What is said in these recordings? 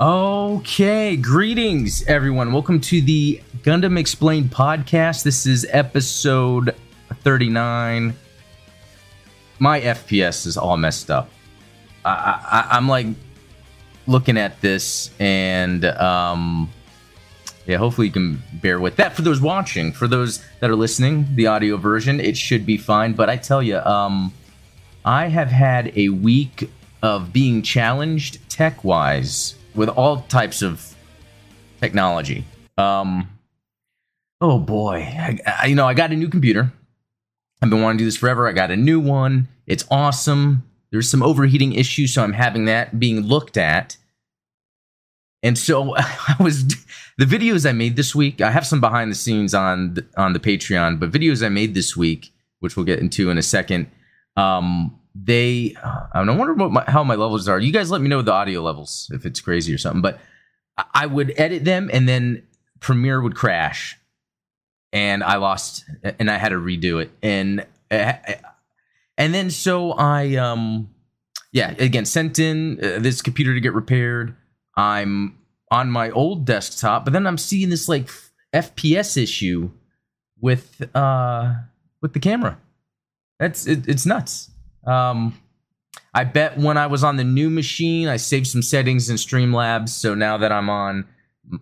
Okay, greetings everyone. Welcome to the Gundam Explained podcast. This is episode 39. My FPS is all messed up. I, I'm like looking at this and um yeah, hopefully you can bear with that for those watching. For those that are listening, the audio version, it should be fine. But I tell you, um, I have had a week of being challenged tech wise with all types of technology. Um, oh boy, I, I, you know, I got a new computer. I've been wanting to do this forever. I got a new one. It's awesome. There's some overheating issues, so I'm having that being looked at. And so I was the videos I made this week. I have some behind the scenes on the, on the Patreon, but videos I made this week, which we'll get into in a second. Um, they I don't wonder what my, how my levels are. You guys let me know the audio levels if it's crazy or something. But I would edit them and then Premiere would crash, and I lost and I had to redo it and and then so I um yeah again sent in uh, this computer to get repaired. I'm on my old desktop, but then I'm seeing this like FPS issue with uh with the camera. That's it, it's nuts. Um, I bet when I was on the new machine, I saved some settings in Streamlabs. So now that I'm on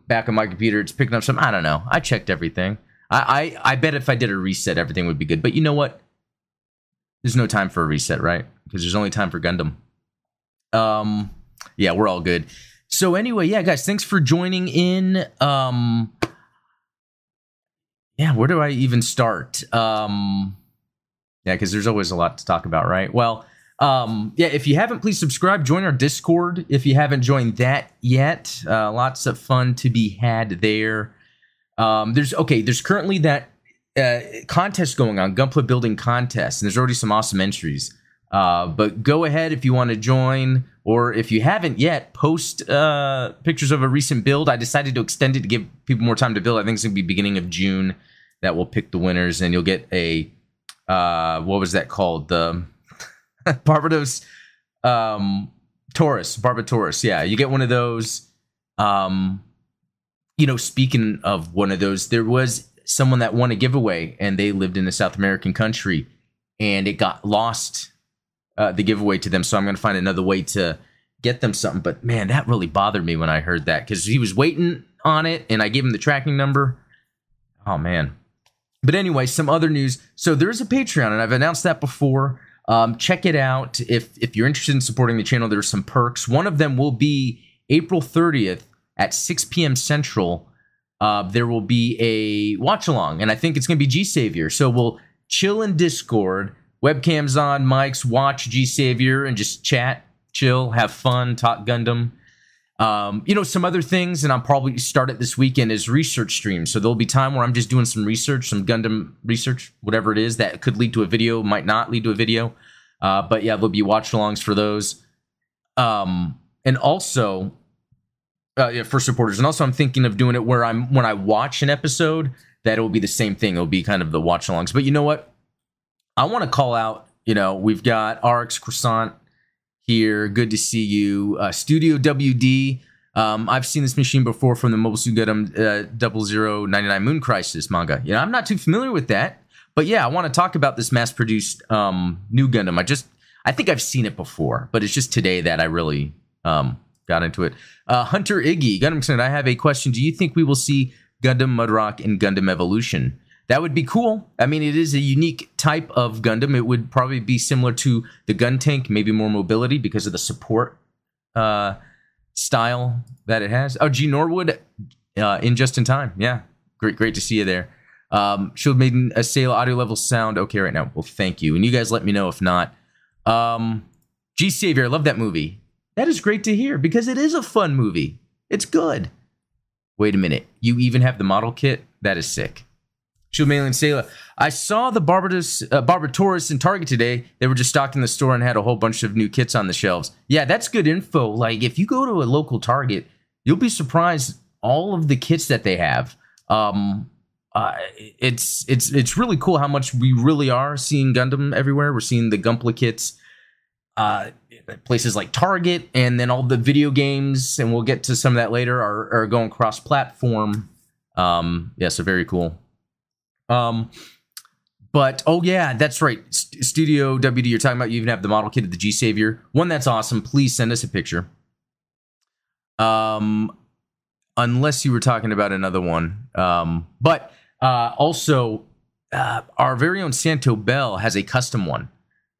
back on my computer, it's picking up some. I don't know. I checked everything. I, I, I bet if I did a reset, everything would be good. But you know what? There's no time for a reset, right? Because there's only time for Gundam. Um, yeah, we're all good. So anyway, yeah, guys, thanks for joining in. Um, yeah, where do I even start? Um, yeah, because there's always a lot to talk about, right? Well, um, yeah, if you haven't, please subscribe. Join our Discord if you haven't joined that yet. Uh, lots of fun to be had there. Um, there's okay. There's currently that uh, contest going on, Gunpla building contest, and there's already some awesome entries. Uh, but go ahead if you want to join, or if you haven't yet, post uh, pictures of a recent build. I decided to extend it to give people more time to build. I think it's gonna be beginning of June that we'll pick the winners, and you'll get a uh, what was that called? The Barbados um, Taurus, Barbatorus. Yeah, you get one of those. Um, you know, speaking of one of those, there was someone that won a giveaway, and they lived in a South American country, and it got lost. Uh, the giveaway to them, so I'm going to find another way to get them something. But man, that really bothered me when I heard that because he was waiting on it, and I gave him the tracking number. Oh man, but anyway, some other news. So there is a Patreon, and I've announced that before. Um, check it out if if you're interested in supporting the channel. There's some perks. One of them will be April 30th at 6 p.m. Central. Uh, there will be a watch along, and I think it's going to be G Savior. So we'll chill in Discord, webcams on, mics, watch G Savior, and just chat, chill, have fun, talk Gundam. Um, you know, some other things, and I'll probably start it this weekend is research streams. So there'll be time where I'm just doing some research, some Gundam research, whatever it is that could lead to a video, might not lead to a video. Uh, but yeah, there'll be watch alongs for those. Um, and also, uh, yeah, for supporters. And also, I'm thinking of doing it where I'm when I watch an episode, that it will be the same thing. It'll be kind of the watch alongs. But you know what? I want to call out. You know, we've got RX Croissant here. Good to see you. Uh, Studio WD. Um, I've seen this machine before from the Mobile Suit Gundam uh, 0099 Moon Crisis manga. You know, I'm not too familiar with that, but yeah, I want to talk about this mass-produced um, new Gundam. I just, I think I've seen it before, but it's just today that I really um, got into it. Uh, Hunter Iggy, Gundam I have a question. Do you think we will see Gundam Mudrock in Gundam Evolution? That would be cool. I mean, it is a unique type of Gundam. It would probably be similar to the Guntank, maybe more mobility because of the support uh, style that it has. Oh, G Norwood uh, in just in time. Yeah, great, great to see you there. Um, Shield Maiden, a sale audio level sound okay right now. Well, thank you, and you guys let me know if not. Um, G Savior, I love that movie. That is great to hear because it is a fun movie. It's good. Wait a minute, you even have the model kit? That is sick. Shumalian Sailor. I saw the Barbados, uh, Barbatoris in Target today. They were just stocking the store and had a whole bunch of new kits on the shelves. Yeah, that's good info. Like, if you go to a local Target, you'll be surprised all of the kits that they have. Um, uh, it's it's it's really cool how much we really are seeing Gundam everywhere. We're seeing the Gunpla kits. uh, places like Target, and then all the video games, and we'll get to some of that later, are, are going cross platform. Um, yeah, so very cool. Um, but oh yeah, that's right. St- Studio WD, you're talking about. You even have the model kit of the G Savior. One that's awesome. Please send us a picture. Um, unless you were talking about another one. Um, but uh, also, uh, our very own Santo Bell has a custom one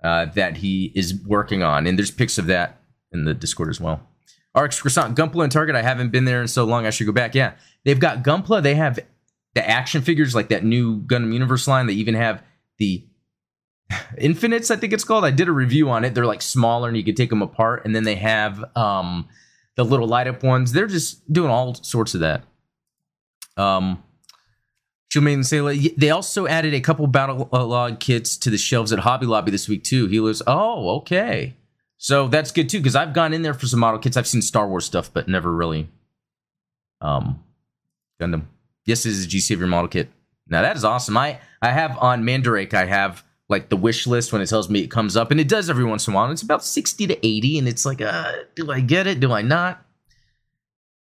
uh, that he is working on, and there's pics of that in the Discord as well. RX Croissant, Gunpla and Target. I haven't been there in so long. I should go back. Yeah, they've got Gunpla. They have the action figures like that new Gundam Universe line. They even have the Infinites, I think it's called. I did a review on it. They're like smaller and you can take them apart. And then they have um, the little light up ones. They're just doing all sorts of that. Um, Shumain Sailor. They also added a couple battle log kits to the shelves at Hobby Lobby this week too. Healers. Oh, okay. So that's good too because I've gone in there for some model kits. I've seen Star Wars stuff, but never really um Gundam. Yes, this is a Savior model kit. Now that is awesome. I I have on Mandarake. I have like the wish list when it tells me it comes up, and it does every once in a while. It's about sixty to eighty, and it's like, uh, do I get it? Do I not?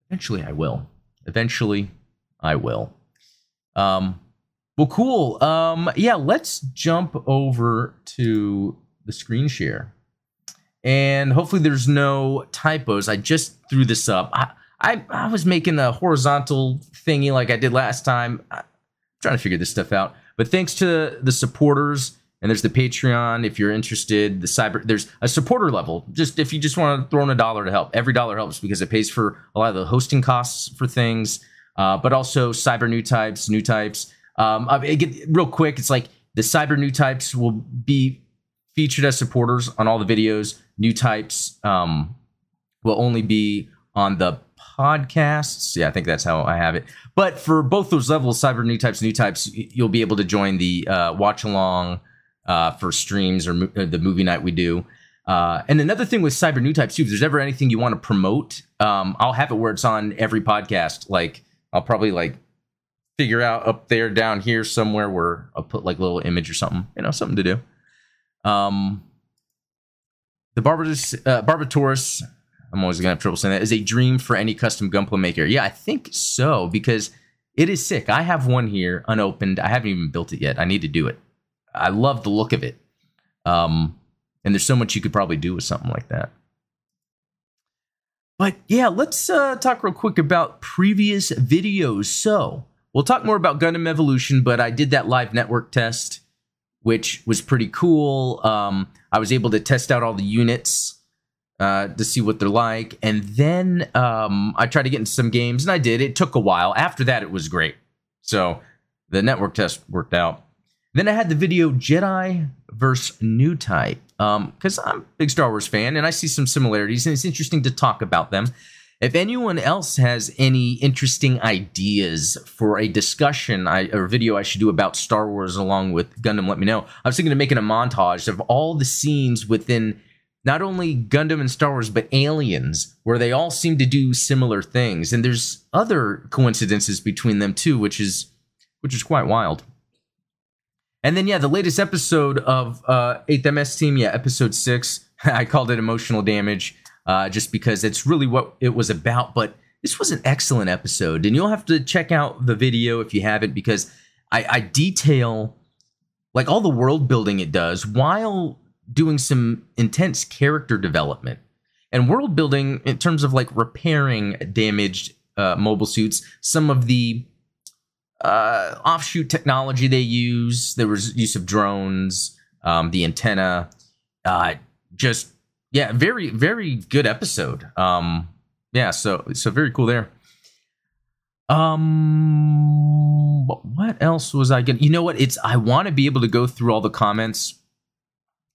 Eventually, I will. Eventually, I will. Um, well, cool. Um, yeah, let's jump over to the screen share, and hopefully, there's no typos. I just threw this up. I I, I was making a horizontal thingy like I did last time. I'm trying to figure this stuff out. But thanks to the supporters, and there's the Patreon if you're interested. The cyber there's a supporter level. Just if you just want to throw in a dollar to help, every dollar helps because it pays for a lot of the hosting costs for things, uh, but also cyber new types, new types. Um, get, real quick, it's like the cyber new types will be featured as supporters on all the videos. New types um, will only be on the podcasts. Yeah, I think that's how I have it. But for both those levels, cyber new types, new types, you'll be able to join the uh, watch along uh, for streams or mo- uh, the movie night we do. Uh, and another thing with cyber new types too, if there's ever anything you want to promote, um, I'll have it where it's on every podcast. Like I'll probably like figure out up there, down here somewhere where I'll put like a little image or something, you know, something to do. Um, the Barbatus, uh, I'm always gonna have trouble saying that. Is a dream for any custom Gunpla maker. Yeah, I think so because it is sick. I have one here unopened. I haven't even built it yet. I need to do it. I love the look of it. Um, and there's so much you could probably do with something like that. But yeah, let's uh, talk real quick about previous videos. So we'll talk more about Gundam Evolution, but I did that live network test, which was pretty cool. Um, I was able to test out all the units uh, to see what they're like. And then um, I tried to get into some games, and I did. It took a while. After that, it was great. So the network test worked out. Then I had the video Jedi versus New Type because um, I'm a big Star Wars fan and I see some similarities, and it's interesting to talk about them. If anyone else has any interesting ideas for a discussion I, or video I should do about Star Wars along with Gundam, let me know. I was thinking of making a montage of all the scenes within not only Gundam and Star Wars, but Aliens, where they all seem to do similar things. And there's other coincidences between them too, which is which is quite wild. And then yeah, the latest episode of uh 8th MS Team, yeah, episode six. I called it emotional damage, uh, just because it's really what it was about. But this was an excellent episode, and you'll have to check out the video if you haven't, because I, I detail like all the world building it does while doing some intense character development and world building in terms of like repairing damaged uh, mobile suits. Some of the uh, offshoot technology they use, there was use of drones, um, the antenna, uh, just yeah, very very good episode. Um, yeah, so so very cool there. Um, what else was I getting? You know what? It's I want to be able to go through all the comments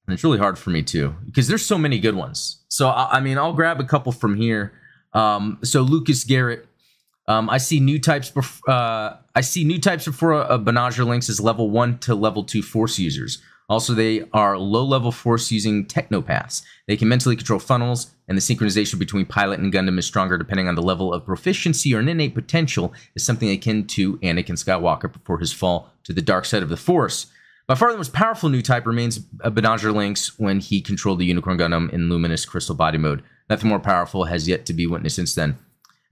and it's really hard for me too because there's so many good ones. So I, I mean, I'll grab a couple from here. Um, so Lucas Garrett, um, I see new types. Bef- uh, I see new types before a, a Banagher Links as level one to level two force users. Also, they are low level force using technopaths. They can mentally control funnels, and the synchronization between pilot and Gundam is stronger depending on the level of proficiency or an innate potential, is something akin to Anakin Skywalker before his fall to the dark side of the Force. By far the most powerful new type remains a Banagher Links when he controlled the Unicorn Gundam in Luminous Crystal Body mode. Nothing more powerful has yet to be witnessed since then.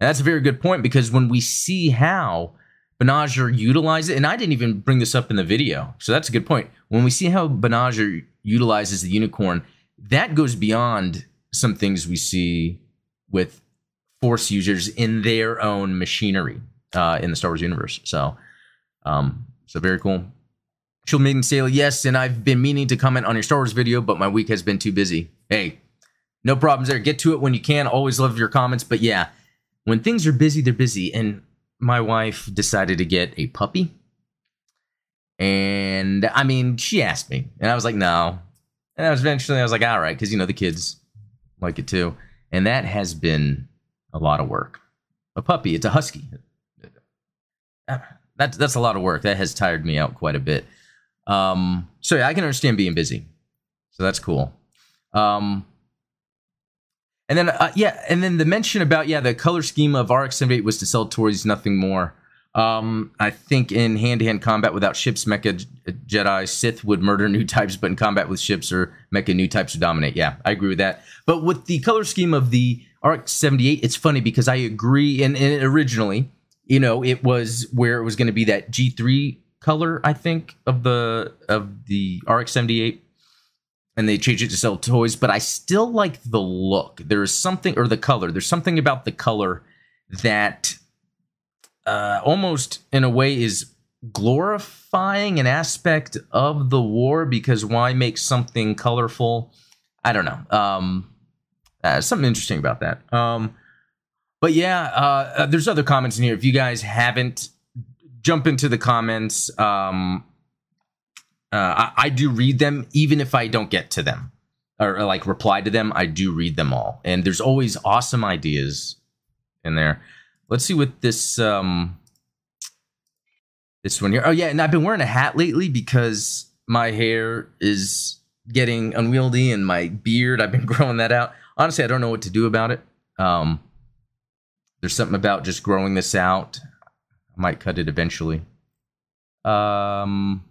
And that's a very good point because when we see how Banagher utilizes it, and I didn't even bring this up in the video, so that's a good point. When we see how Banagher utilizes the Unicorn, that goes beyond some things we see with Force users in their own machinery uh, in the Star Wars universe. So, um, so very cool. Shield Maiden Sailor, yes, and I've been meaning to comment on your Star Wars video, but my week has been too busy. Hey, no problems there. Get to it when you can. Always love your comments, but yeah, when things are busy, they're busy. And my wife decided to get a puppy. And I mean, she asked me, and I was like, no. And I was eventually, I was like, all right, because you know the kids like it too. And that has been a lot of work. A puppy, it's a husky. Uh, that's that's a lot of work. That has tired me out quite a bit. Um, so yeah, I can understand being busy. So that's cool. Um, and then uh, yeah, and then the mention about yeah, the color scheme of RX-78 was to sell toys, nothing more. Um, I think in hand-to-hand combat without ships, Mecha Jedi Sith would murder new types, but in combat with ships or Mecha new types would dominate. Yeah, I agree with that. But with the color scheme of the RX-78, it's funny because I agree. And, and originally, you know, it was where it was going to be that G3 color, I think, of the of the RX-78 and they changed it to sell toys, but I still like the look. There is something, or the color. There's something about the color that uh, almost, in a way, is glorifying an aspect of the war because why make something colorful? I don't know. Um, uh, something interesting about that. Um, but yeah, uh, uh, there's other comments in here. If you guys haven't, jump into the comments. Um, uh, I, I, do read them, even if I don't get to them or, or, like reply to them. I do read them all, and there's always awesome ideas in there. Let's see what this um this one here. Oh yeah, and I've been wearing a hat lately because my hair is getting unwieldy and my beard. I've been growing that out. Honestly, I don't know what to do about it. Um, there's something about just growing this out. I might cut it eventually. Um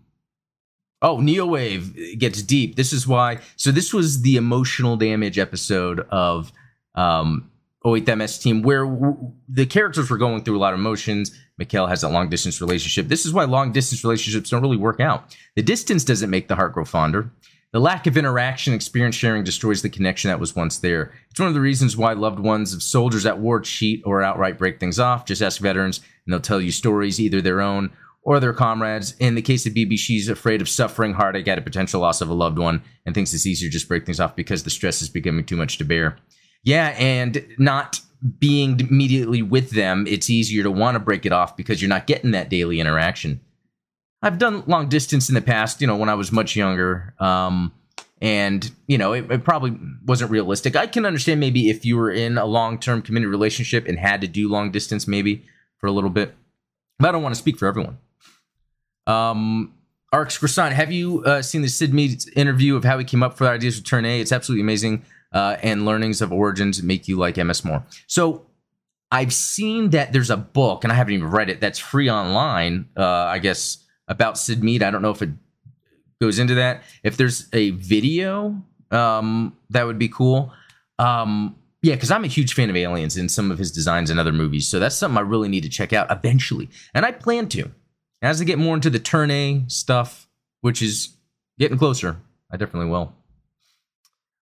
Oh, Neowave gets deep. This is why. So this was the emotional damage episode of um, 08 MS team where w- the characters were going through a lot of emotions. Mikhail has a long distance relationship. This is why long distance relationships don't really work out. The distance doesn't make the heart grow fonder. The lack of interaction, experience sharing destroys the connection that was once there. It's one of the reasons why loved ones of soldiers at war cheat or outright break things off. Just ask veterans, and they'll tell you stories, either their own or their comrades. In the case of BB, she's afraid of suffering heartache at a potential loss of a loved one and thinks it's easier to just break things off because the stress is becoming too much to bear. Yeah, and not being immediately with them, it's easier to want to break it off because you're not getting that daily interaction. I've done long distance in the past, you know, when I was much younger. Um, and, you know, it, it probably wasn't realistic. I can understand maybe if you were in a long term committed relationship and had to do long distance maybe for a little bit. But I don't want to speak for everyone. Um, Arx have you uh, seen the Syd Mead interview of how he came up for ideas for Turn A? It's absolutely amazing. Uh, and learnings of origins make you like MS more. So I've seen that there's a book, and I haven't even read it, that's free online, uh, I guess, about Syd Mead. I don't know if it goes into that. If there's a video, um, that would be cool. Um, yeah, because I'm a huge fan of Aliens and some of his designs and other movies. So that's something I really need to check out eventually. And I plan to. As I get more into the turn A stuff, which is getting closer, I definitely will.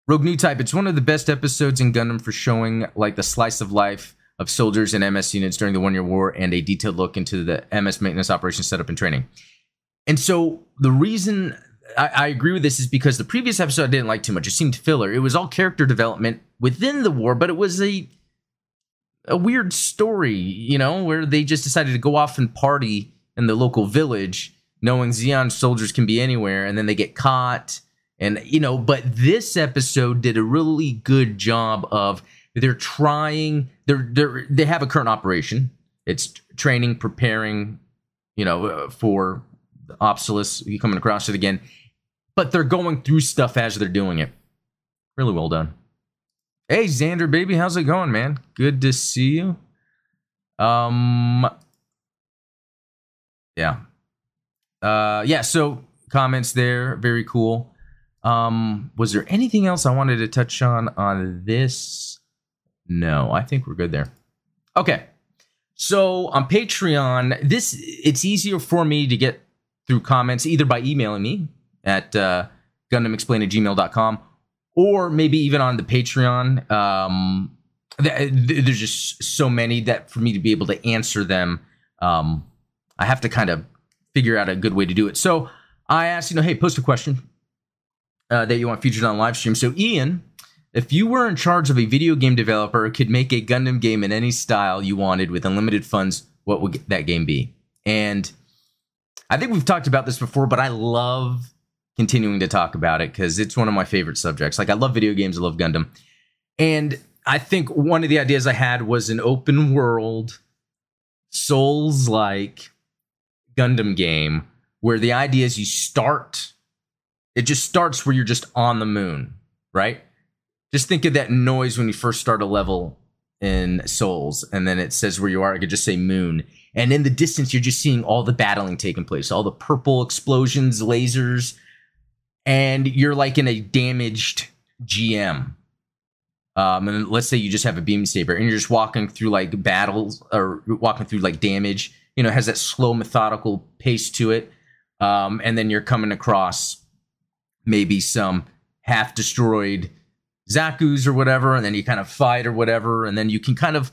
Rogue New Type, it's one of the best episodes in Gundam for showing like the slice of life of soldiers and MS units during the one year war and a detailed look into the MS maintenance operation setup and training. And so the reason I, I, agree with this is because the previous episode I didn't like too much. It seemed filler. It was all character development within the war, but it was a a weird story, you know, where they just decided to go off and party in the local village, knowing Zeon soldiers can be anywhere, and then they get caught. And, you know, but this episode did a really good job of they're trying, they're, they're, they have a current operation. It's training, preparing, you know, uh, for Apsalus coming across it again. But they're going through stuff as they're doing it. Really well done. Hey, Xander, baby, how's it going, man? Good to see you. Um, yeah. Uh, yeah. So comments there. Very cool. Um, was there anything else I wanted to touch on on this? No, I think we're good there. Okay. So on Patreon, this it's easier for me to get through comments either by emailing me at uh, gundamexplain at gmail.com or maybe even on the Patreon. Um, th- there's just so many that for me to be able to answer them, um, I have to kind of figure out a good way to do it. So I asked, you know, hey, post a question uh, that you want featured on live stream. So Ian, if you were in charge of a video game developer could make a Gundam game in any style you wanted with unlimited funds, what would that game be? And I think we've talked about this before, but I love continuing to talk about it because it's one of my favorite subjects. Like I love video games, I love Gundam. And I think one of the ideas I had was an open world, Souls like Gundam game where the idea is you start, it just starts where you're just on the moon, right? Just think of that noise when you first start a level in Souls, and then it says where you are. I could just say moon. And in the distance, you're just seeing all the battling taking place, all the purple explosions, lasers, and you're like in a damaged GM. Um, and let's say you just have a beam saber and you're just walking through like battles or walking through like damage, you know, has that slow methodical pace to it. Um, and then you're coming across maybe some half destroyed Zaku's or whatever, and then you kind of fight or whatever, and then you can kind of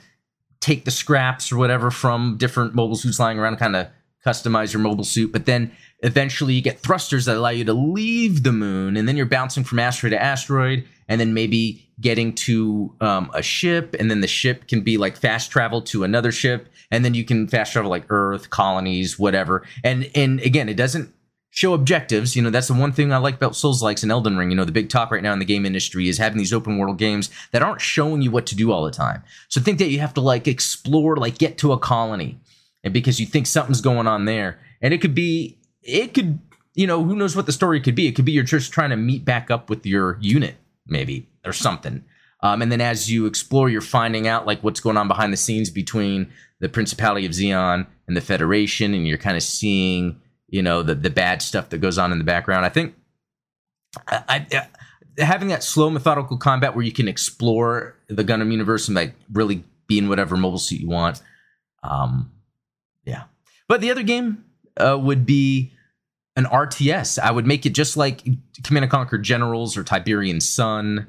take the scraps or whatever from different mobile suits lying around, kind of customize your mobile suit. But then eventually you get thrusters that allow you to leave the moon, and then you're bouncing from asteroid to asteroid, and then maybe getting to um, a ship, and then the ship can be like fast travel to another ship, and then you can fast travel like Earth, colonies, whatever. And and again, it doesn't show objectives. You know, that's the one thing I like about Souls likes and Elden Ring. You know, the big talk right now in the game industry is having these open world games that aren't showing you what to do all the time. So think that you have to like explore, like get to a colony, and because you think something's going on there, and it could be, it could, you know, who knows what the story could be. It could be you're just trying to meet back up with your unit, maybe or something. Um, and then as you explore, you're finding out like what's going on behind the scenes between the Principality of Zeon and the Federation, and you're kind of seeing you know the the bad stuff that goes on in the background. I think I, I, having that slow methodical combat where you can explore the Gundam universe and like really be in whatever mobile suit you want. Um, yeah, but the other game uh, would be an RTS. I would make it just like Command and Conquer Generals or Tiberian Sun,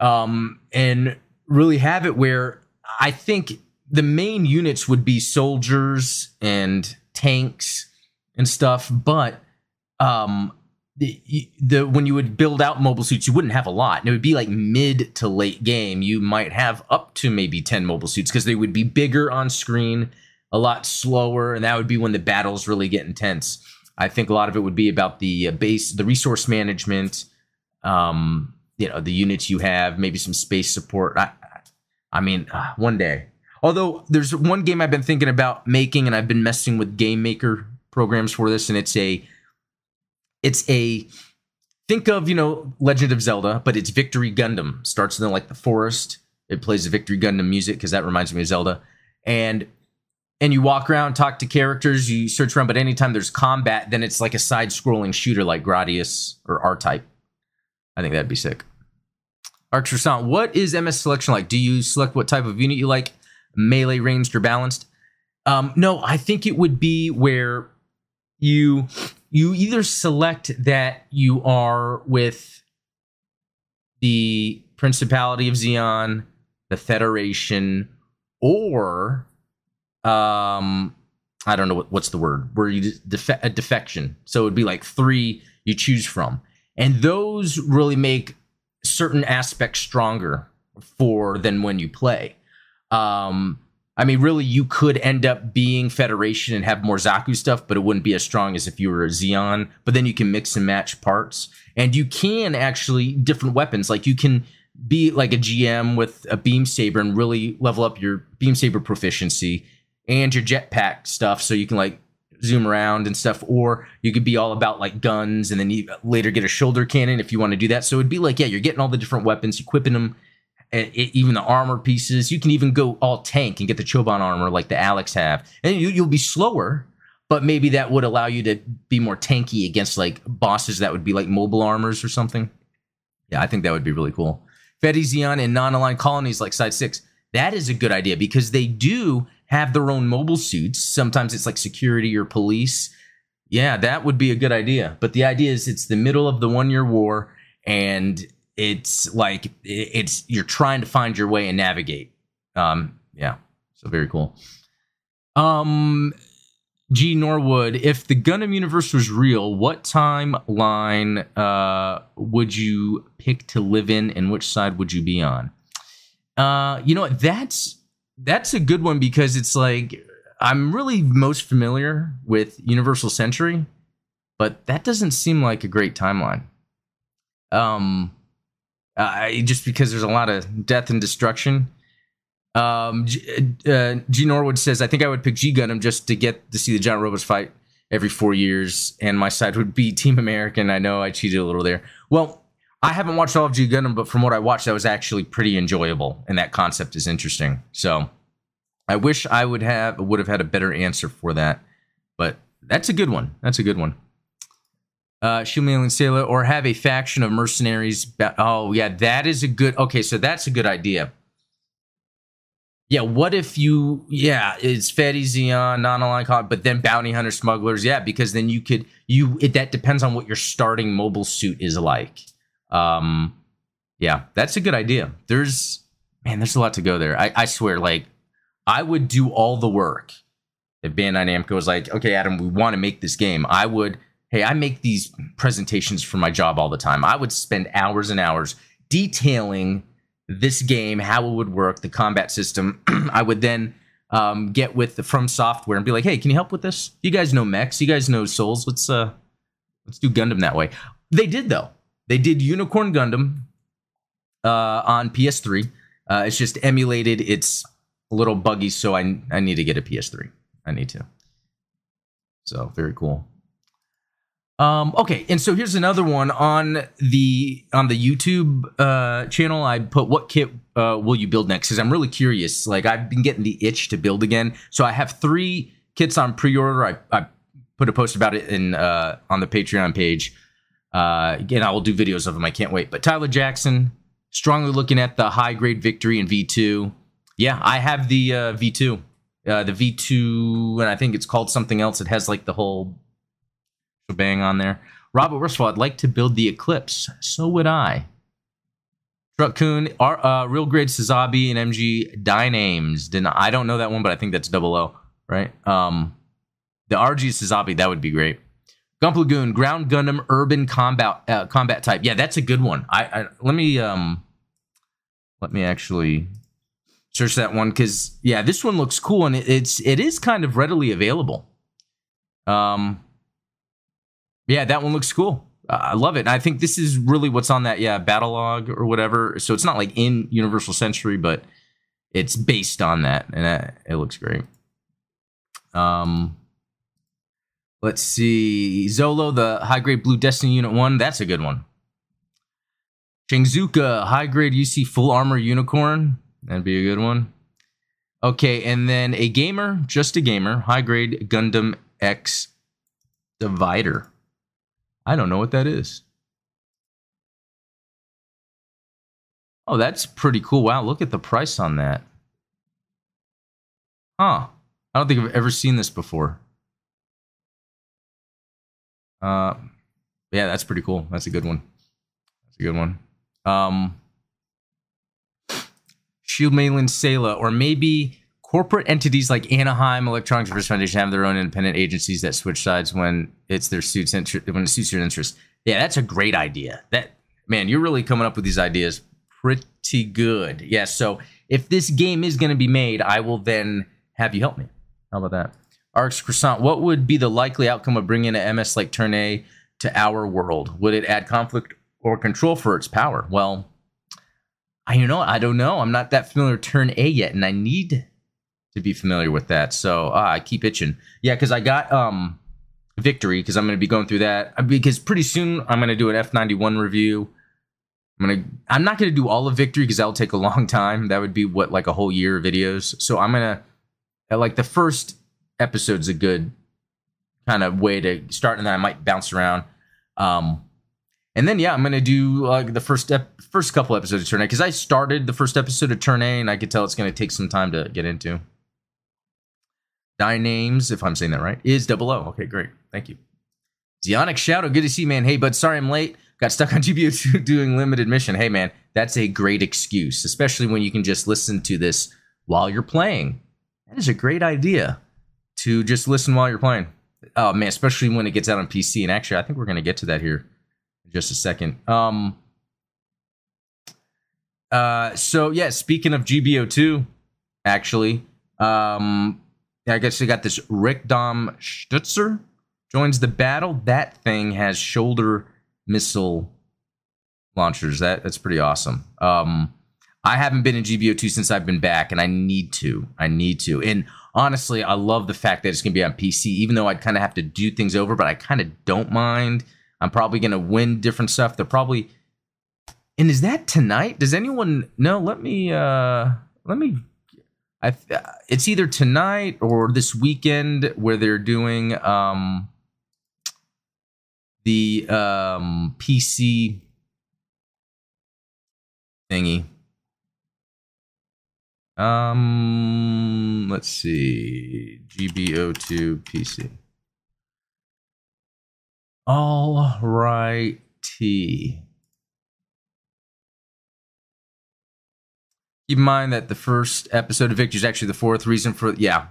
um, and really have it where I think the main units would be soldiers and tanks and stuff, but um, the, the when you would build out mobile suits, you wouldn't have a lot. And it would be like mid to late game. You might have up to maybe ten mobile suits because they would be bigger on screen, a lot slower, and that would be when the battles really get intense. I think a lot of it would be about the uh, base, the resource management, um, you know, the units you have, maybe some space support. I, I mean, uh, one day. Although there's one game I've been thinking about making, and I've been messing with Game Maker programs for this, and it's a it's a think of you know Legend of Zelda, but it's Victory Gundam. Starts in the, like the forest. It plays the Victory Gundam music because that reminds me of Zelda, and and you walk around, talk to characters, you search around. But anytime there's combat, then it's like a side-scrolling shooter like Gradius or R Type. I think that'd be sick. Archer what is MS selection like? Do you select what type of unit you like? Melee, ranged, or balanced? Um, no, I think it would be where you you either select that you are with the Principality of Zeon, the Federation, or um I don't know what, what's the word where you def- a defection. So it would be like three you choose from, and those really make certain aspects stronger for than when you play. Um, I mean, really, you could end up being Federation and have more Zaku stuff, but it wouldn't be as strong as if you were a Zeon. But then you can mix and match parts, and you can actually different weapons. Like you can be like a GM with a beam saber and really level up your beam saber proficiency and your jetpack stuff, so you can like zoom around and stuff. Or you could be all about like guns, and then you later get a shoulder cannon if you want to do that. So it'd be like, yeah, you're getting all the different weapons, equipping them it, even the armor pieces. You can even go all tank and get the Chobham armor like the Alex have, and you, will be slower, but maybe that would allow you to be more tanky against like bosses that would be like mobile armors or something. Yeah, I think that would be really cool. Fetty Zeon and non-aligned colonies like Side Six. That is a good idea because they do have their own mobile suits. Sometimes it's like security or police. Yeah, that would be a good idea. But the idea is it's the middle of the one year war and it's like it's you're trying to find your way and navigate. Um, yeah, so very cool. Um, G Norwood, if the Gundam universe was real, what timeline uh, would you pick to live in, and which side would you be on? Uh, you know? That's that's a good one because it's like I'm really most familiar with Universal Century, but that doesn't seem like a great timeline. Um, uh, just because there's a lot of death and destruction. Um, G, uh, G Norwood says, I think I would pick G Gundam just to get to see the giant robots fight every four years, and my side would be Team American. I know I cheated a little there. Well, I haven't watched all of G Gundam, but from what I watched, that was actually pretty enjoyable, and that concept is interesting. So, I wish I would have would have had a better answer for that, but that's a good one. That's a good one uh, Shumil and Sailor, or have a faction of mercenaries. Ba- oh, yeah, that is a good. Okay, so that's a good idea. Yeah, what if you? Yeah, it's Fetty Zeon, non-aligned, but then bounty hunter smugglers. Yeah, because then you could you. It, that depends on what your starting mobile suit is like. Um, yeah, that's a good idea. There's man, there's a lot to go there. I, I swear, like I would do all the work. If Bandai Namco was like, okay, Adam, we want to make this game, I would hey, I make these presentations for my job all the time. I would spend hours and hours detailing this game, how it would work, the combat system. I would then um, get with the From Software and be like, hey, can you help with this? You guys know mechs, you guys know Souls. Let's uh, let's do Gundam that way. They did though. They did Unicorn Gundam uh, on PS3. Uh, it's just emulated. It's a little buggy, so I I need to get a PS3. I need to. So very cool. Um, okay, and so here's another one on the on the YouTube uh, channel. I put what kit uh, will you build next? Because I'm really curious. Like I've been getting the itch to build again. So I have three kits on pre-order. I, I put a post about it in uh, on the Patreon page. Uh, again, I will do videos of them. I can't wait. But Tyler Jackson, strongly looking at the high grade victory in V2. Yeah, I have the uh, V2, uh, the V2, and I think it's called something else. It has like the whole bang on there. Robert first of all, I'd like to build the Eclipse. So would I. Truck Coon, uh, Real Grade Sazabi, and MG Dynames. Didn't, I don't know that one, but I think that's double O, right? Um, the RG Sazabi, that would be great. Gump Lagoon, Ground Gundam, Urban Combat uh, Combat Type. Yeah, that's a good one. I, I let me um, let me actually search that one because yeah, this one looks cool and it, it's it is kind of readily available. Um, yeah, that one looks cool. Uh, I love it. And I think this is really what's on that, yeah, battle log or whatever. So it's not like in Universal Century, but it's based on that, and that, it looks great. Um, let's see, Zolo, the high grade Blue Destiny Unit One. That's a good one. Chingzuka, high grade UC Full Armor Unicorn. That'd be a good one. Okay, and then a gamer, just a gamer, high grade Gundam X Divider. I don't know what that is. Oh, that's pretty cool. Wow, look at the price on that. Huh. I don't think I've ever seen this before. Uh, yeah, that's pretty cool. That's a good one. That's a good one. Um, Shield Mainland Sailor, or maybe corporate entities like Anaheim Electronics Research Foundation have their own independent agencies that switch sides when it's their suits inter- when it suits your interest. Yeah, that's a great idea. That man, you're really coming up with these ideas pretty good. Yeah, so if this game is going to be made, I will then have you help me. How about that? RX Croissant, what would be the likely outcome of bringing an MS like Turn A to our world? Would it add conflict or control for its power? Well, I you know I don't know. I'm not that familiar with Turn A yet, and I need to be familiar with that. So uh, I keep itching. Yeah, because I got um victory because I'm going to be going through that uh, because pretty soon I'm going to do an F91 review. I'm gonna. I'm not gonna do all of victory because that will take a long time. That would be what like a whole year of videos. So I'm gonna like the first episode's is a good kind of way to start, and then I might bounce around. Um, and then yeah, I'm gonna do like the first ep- first couple episodes of Turn A because I started the first episode of Turn A, and I could tell it's gonna take some time to get into. Dynames, if I'm saying that right, is double O. Okay, great, thank you. Zionic Shadow, good to see you, man. Hey, bud, sorry I'm late. Got stuck on GBO2 doing limited mission. Hey, man, that's a great excuse, especially when you can just listen to this while you're playing. That is a great idea to just listen while you're playing. Oh man, especially when it gets out on PC. And actually, I think we're gonna get to that here in just a second. Um. Uh. So yeah, speaking of GBO2, actually, um, I guess they got this Rick Dom Stutzer joins the battle. That thing has shoulder missile launchers. That that's pretty awesome. Um, I haven't been in GBO2 since I've been back, and I need to. I need to. And honestly, I love the fact that it's to be on PC, even though I'd kind of have to do things over, but I kind of don't mind. I'm probably to win different stuff. They're probably. And is that tonight? Does anyone know? Let me. uh Let me. I. It's either tonight or this weekend where they're doing um the um PC thingy. Um, let's see. GBO2 PC. All righty. Keep in mind that the first episode of Victory is actually the fourth reason for yeah.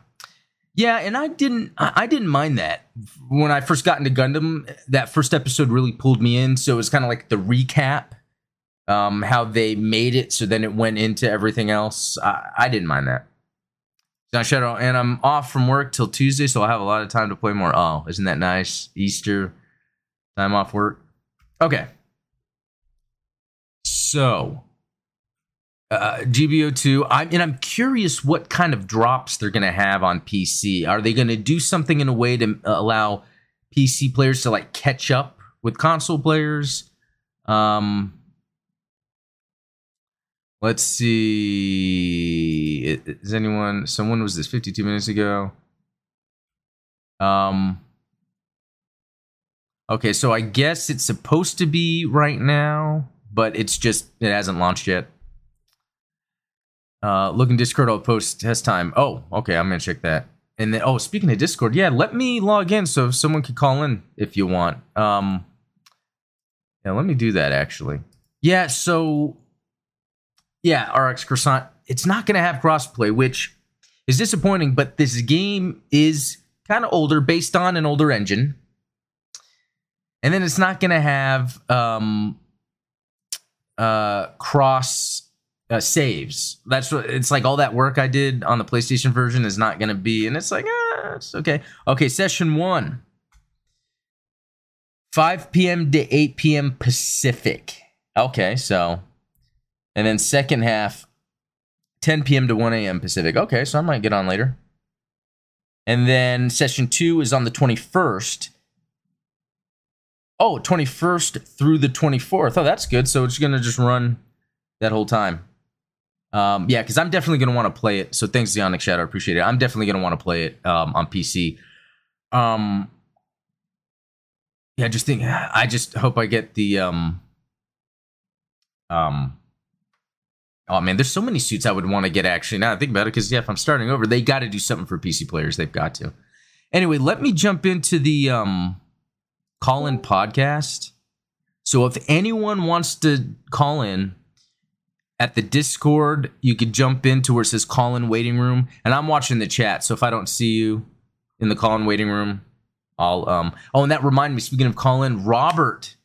Yeah, and I didn't I didn't mind that. When I first got into Gundam, that first episode really pulled me in, so it was kind of like the recap um, how they made it so then it went into everything else. I, I didn't mind that. John Shadow, and I'm off from work till Tuesday, so I'll have a lot of time to play more. Oh, isn't that nice? Easter time off work. Okay. So, uh, GBO2, I'm, and I'm curious what kind of drops they're going to have on PC. Are they going to do something in a way to allow PC players to like catch up with console players? Um, Let's see. Is anyone? Someone was this 52 minutes ago. Um. Okay, so I guess it's supposed to be right now, but it's just it hasn't launched yet. Uh, look in Discord. I'll post test time. Oh, okay. I'm gonna check that. And then, oh, speaking of Discord, yeah, let me log in so someone can call in if you want. Um, yeah, let me do that actually. Yeah, so yeah, RX Croissant. It's not to have crossplay, which is disappointing. But this game is kind of older, based on an older engine, and then it's not to have um, uh, cross uh, saves. That's what it's like. All that work I did on the PlayStation version is not going to be, and it's like, ah, it's okay. Okay, session one. 5 p.m. to 8 p.m. Pacific. Okay, so and then second half, 10 p.m. to 1 a.m. Pacific. Okay, so I might get on later. And then session two is on the 21st. Oh, 21st through the 24th. Oh, that's good. So it's going to just run that whole time. Um, yeah, because I'm definitely to want to play it. So thanks, Zionic Shadow. Appreciate it. I'm definitely to want to play it um, on PC. Um, yeah, just think. I just hope I get the um, um, Oh man, there's so many suits I would want to get actually. Now I think about it, because yeah, if I'm starting over, they got to do something for PC players. They've got to. Anyway, let me jump into the um, call in podcast. So if anyone wants to call in at the Discord, you could jump into where it says call in waiting room, and I'm watching the chat. So if I don't see you in the call in waiting room, I'll um. Oh, and that reminded me. Speaking of call in, Robert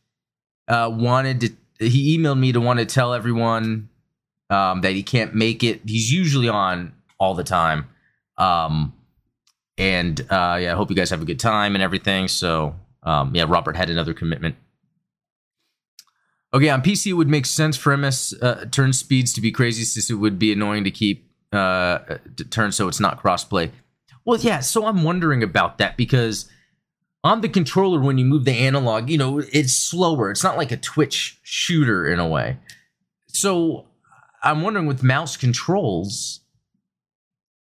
uh, wanted to. He emailed me to want to tell everyone um, that he can't make it. He's usually on all the time. Um, and uh, yeah, I hope you guys have a good time and everything. So um, yeah, Robert had another commitment. Okay, on PC, it would make sense for MS uh, turn speeds to be crazy since it would be annoying to keep uh, to turn so it's not crossplay. Well, yeah, so I'm wondering about that because on the controller, when you move the analog, you know, it's slower. It's not like a Twitch shooter in a way. So I'm wondering with mouse controls,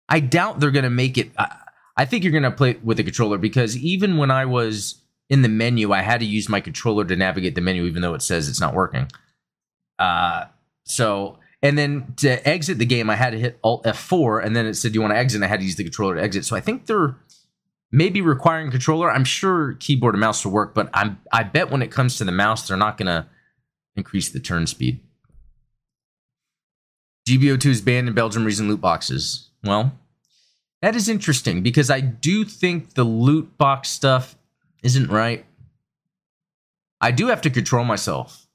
I doubt they're going to make it. I, I think you're gonna play with a controller because even when I was in the menu, I had to use my controller to navigate the menu, even though it says it's not working. Uh, so and then to exit the game, I had to hit Alt F4, and then it said Do you want to exit. And I had to use the controller to exit. So I think they're maybe requiring controller. I'm sure keyboard and mouse will work, but I'm I bet when it comes to the mouse, they're not gonna increase the turn speed. GBO2 is banned in Belgium Reason loot boxes. Well, that is interesting because I do think the loot box stuff isn't right. I do have to control myself.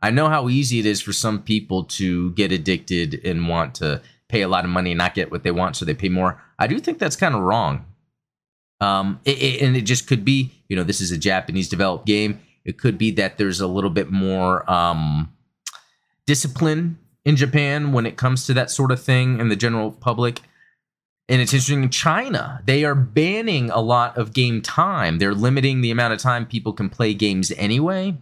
I know how easy it is for some people to get addicted and want to pay a lot of money and not get what they want, so they pay more. I do think that's kind of wrong. Um, it, it, and it just could be, you know, this is a Japanese developed game. It could be that there's a little bit more um, discipline in Japan when it comes to that sort of thing in the general public. And it's interesting in China, they are banning a lot of game time. They're limiting the amount of time people can play games anyway.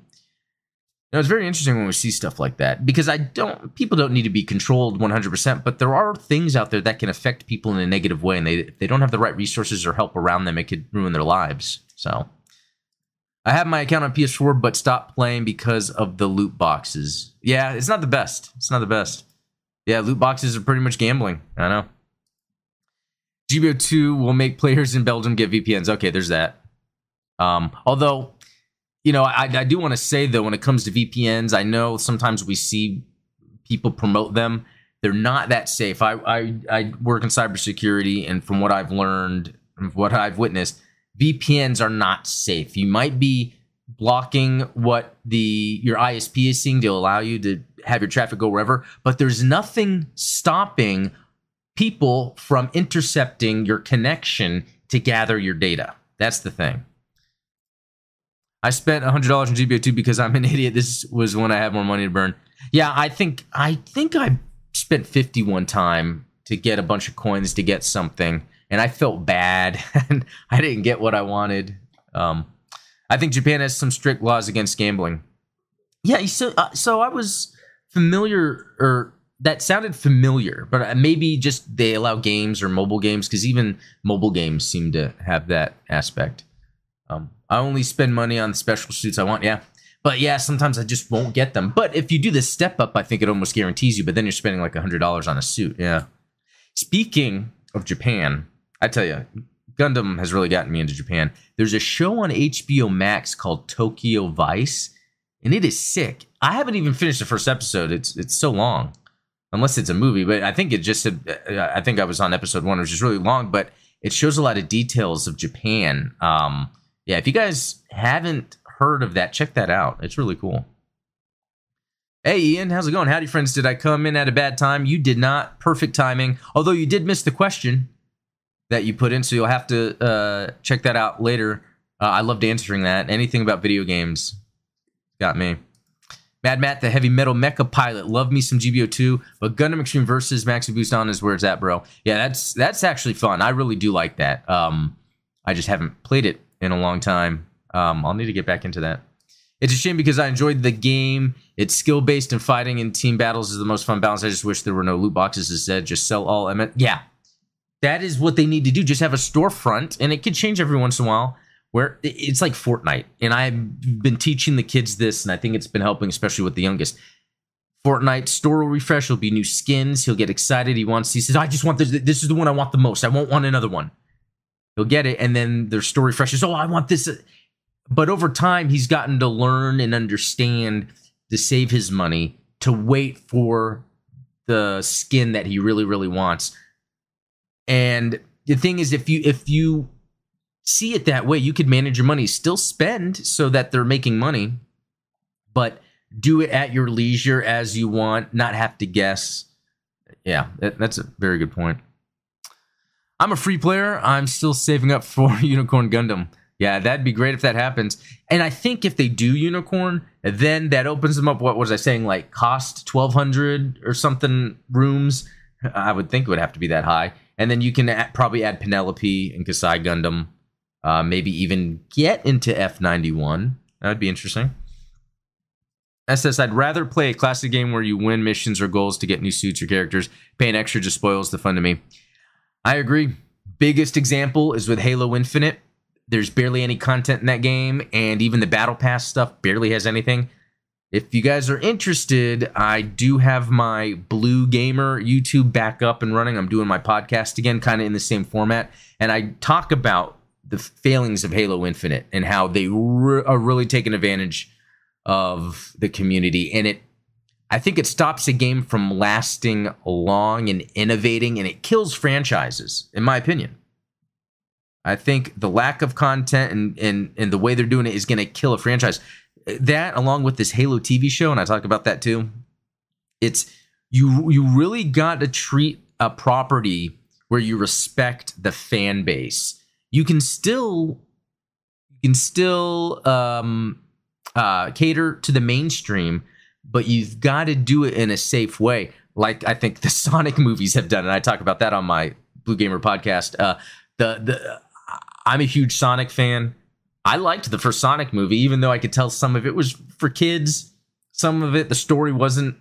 Now, it's very interesting when we see stuff like that because I don't, people don't need to be controlled 100%, but there are things out there that can affect people in a negative way. And they, if they don't have the right resources or help around them, it could ruin their lives. So I have my account on PS4, but stopped playing because of the loot boxes. Yeah, it's not the best. It's not the best. Yeah, loot boxes are pretty much gambling. I know. GBO2 will make players in Belgium get VPNs. Okay, there's that. Um, although, you know, I, I do want to say though, when it comes to VPNs, I know sometimes we see people promote them. They're not that safe. I I, I work in cybersecurity, and from what I've learned, from what I've witnessed, VPNs are not safe. You might be blocking what the your ISP is seeing to allow you to have your traffic go wherever, but there's nothing stopping people from intercepting your connection to gather your data. That's the thing. I spent $100 in GBO2 because I'm an idiot. This was when I had more money to burn. Yeah, I think I think I spent 50 one time to get a bunch of coins to get something and I felt bad and I didn't get what I wanted. Um, I think Japan has some strict laws against gambling. Yeah, so uh, so I was familiar or that sounded familiar, but uh, maybe just they allow games or mobile games because even mobile games seem to have that aspect. Um, I only spend money on the special suits I want. Yeah, but yeah, sometimes I just won't get them. But if you do the step up, I think it almost guarantees you. But then you're spending like a hundred dollars on a suit. Yeah. Speaking of Japan, I tell you, Gundam has really gotten me into Japan. There's a show on HBO Max called Tokyo Vice, and it is sick. I haven't even finished the first episode. It's it's so long unless it's a movie. But I think it just said, I think I was on episode one, which is really long, but it shows a lot of details of Japan. Um, yeah, if you guys haven't heard of that, check that out. It's really cool. Hey Ian, how's it going? Howdy friends. Did I come in at a bad time? You did not. Perfect timing. Although you did miss the question that you put in, so you'll have to uh, check that out later. Uh, I loved answering that. Anything about video games got me. Mad Matt, the heavy metal mecha pilot. Love me some GBO2, but Gundam Extreme versus Maxi Boost on is where it's at, bro. Yeah, that's that's actually fun. I really do like that. Um, I just haven't played it in a long time. Um, I'll need to get back into that. It's a shame because I enjoyed the game. It's skill based and fighting and team battles is the most fun balance. I just wish there were no loot boxes instead. Just sell all. M- yeah, that is what they need to do. Just have a storefront, and it could change every once in a while where it's like Fortnite. And I've been teaching the kids this, and I think it's been helping, especially with the youngest. Fortnite store will refresh. There'll be new skins. He'll get excited. He wants. He says, "I just want this. This is the one I want the most. I won't want another one." He'll get it, and then their store refreshes. Oh, I want this. But over time, he's gotten to learn and understand to save his money to wait for the skin that he really, really wants. And the thing is, if you if you see it that way. You could manage your money, still spend so that they're making money, but do it at your leisure as you want, not have to guess. Yeah, that, that's a very good point. I'm a free player. I'm still saving up for Unicorn Gundam. Yeah, that'd be great if that happens. And I think if they do Unicorn, then that opens them up. What was I saying? Like cost twelve hundred or something rooms. I would think it would have to be that high. And then you can add, probably add Penelope and Xi Gundam uh, maybe even get into F91. That would be interesting. SS, I'd rather play a classic game where you win missions or goals to get new suits or characters. Paying extra just spoils the fun to me. I agree. biggest example is with Halo Infinite. There's barely any content in that game, and even the Battle Pass stuff barely has anything. If you guys are interested, I do have my Blue Gamer YouTube back up and running. I'm doing my podcast again, kind of in the same format. And I talk about the failings of Halo Infinite and how they re- are really taking advantage of the community. And it, I think it stops a game from lasting long and innovating, and it kills franchises, in my opinion. I think the lack of content and, and, and the way they're doing it is going to kill a franchise that along with this Halo TV show, and I talk about that too. It's you you really got to treat a property where you respect the fan base. You can still you can still um, uh, cater to the mainstream, but you've got to do it in a safe way, like I think the Sonic movies have done, and I talk about that on my Blue Gamer podcast. Uh, the the I'm a huge Sonic fan. I liked the first Sonic movie, even though I could tell some of it was for kids. Some of it, the story wasn't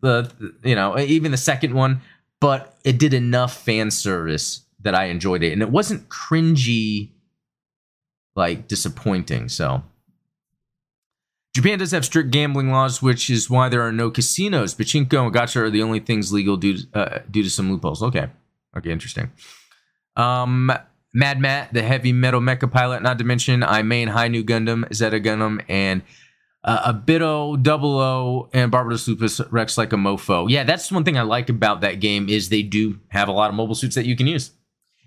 the, you know, even the second one, but it did enough fan service that I enjoyed it. And it wasn't cringy, like disappointing. So, Japan does have strict gambling laws, which is why there are no casinos. Pachinko and gacha are the only things legal due to, uh, due to some loopholes. Okay. Okay, interesting. Um, Mad Matt, the heavy metal mecha pilot, not to mention I main Hi-Nu Gundam, Zeta Gundam, and uh, Abito, Double O, and Barbatos Lupus Rex like a mofo. Yeah, that's one thing I like about that game is they do have a lot of mobile suits that you can use.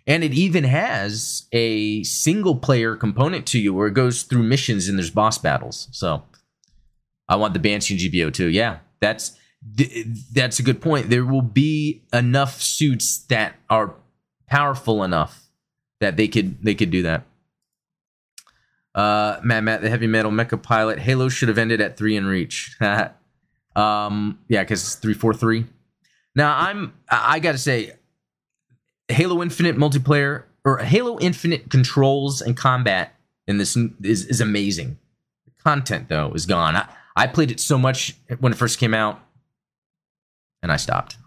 And it even has a single player component to you where it goes through missions and there's boss battles. So I want the Banshee GBO2. Yeah, that's that's a good point. There will be enough suits that are powerful enough that they could they could do that. Uh, Matt, Matt, the heavy metal mecha pilot. Halo should have ended at three in reach. um, yeah, because it's three four three. Now I'm I gotta say, Halo Infinite multiplayer or Halo Infinite controls and combat in this is is amazing. The content though is gone. I, I played it so much when it first came out, and I stopped.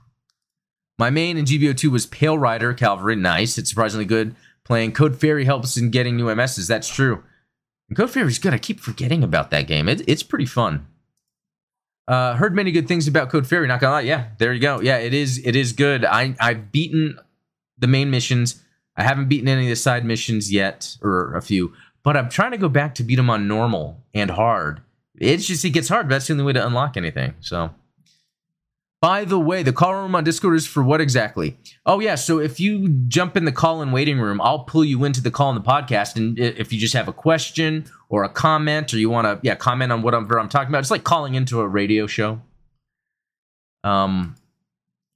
My main in GBO2 was Pale Rider Cavalry. Nice. It's surprisingly good playing. Code Fairy helps in getting new MSs. That's true. And Code Fairy's good. I keep forgetting about that game. It, it's pretty fun. Uh, heard many good things about Code Fairy. Not gonna lie. Yeah, there you go. Yeah, it is. It is good. I I've beaten the main missions. I haven't beaten any of the side missions yet, or a few. But I'm trying to go back to beat them on normal and hard. It's just it gets hard. That's the only way to unlock anything. So by the way, the call room on Discord is for what exactly? Oh, yeah. So if you jump in the call in waiting room, I'll pull you into the call in the podcast. And if you just have a question or a comment or you want to, yeah, comment on whatever I'm talking about, it's like calling into a radio show. Um,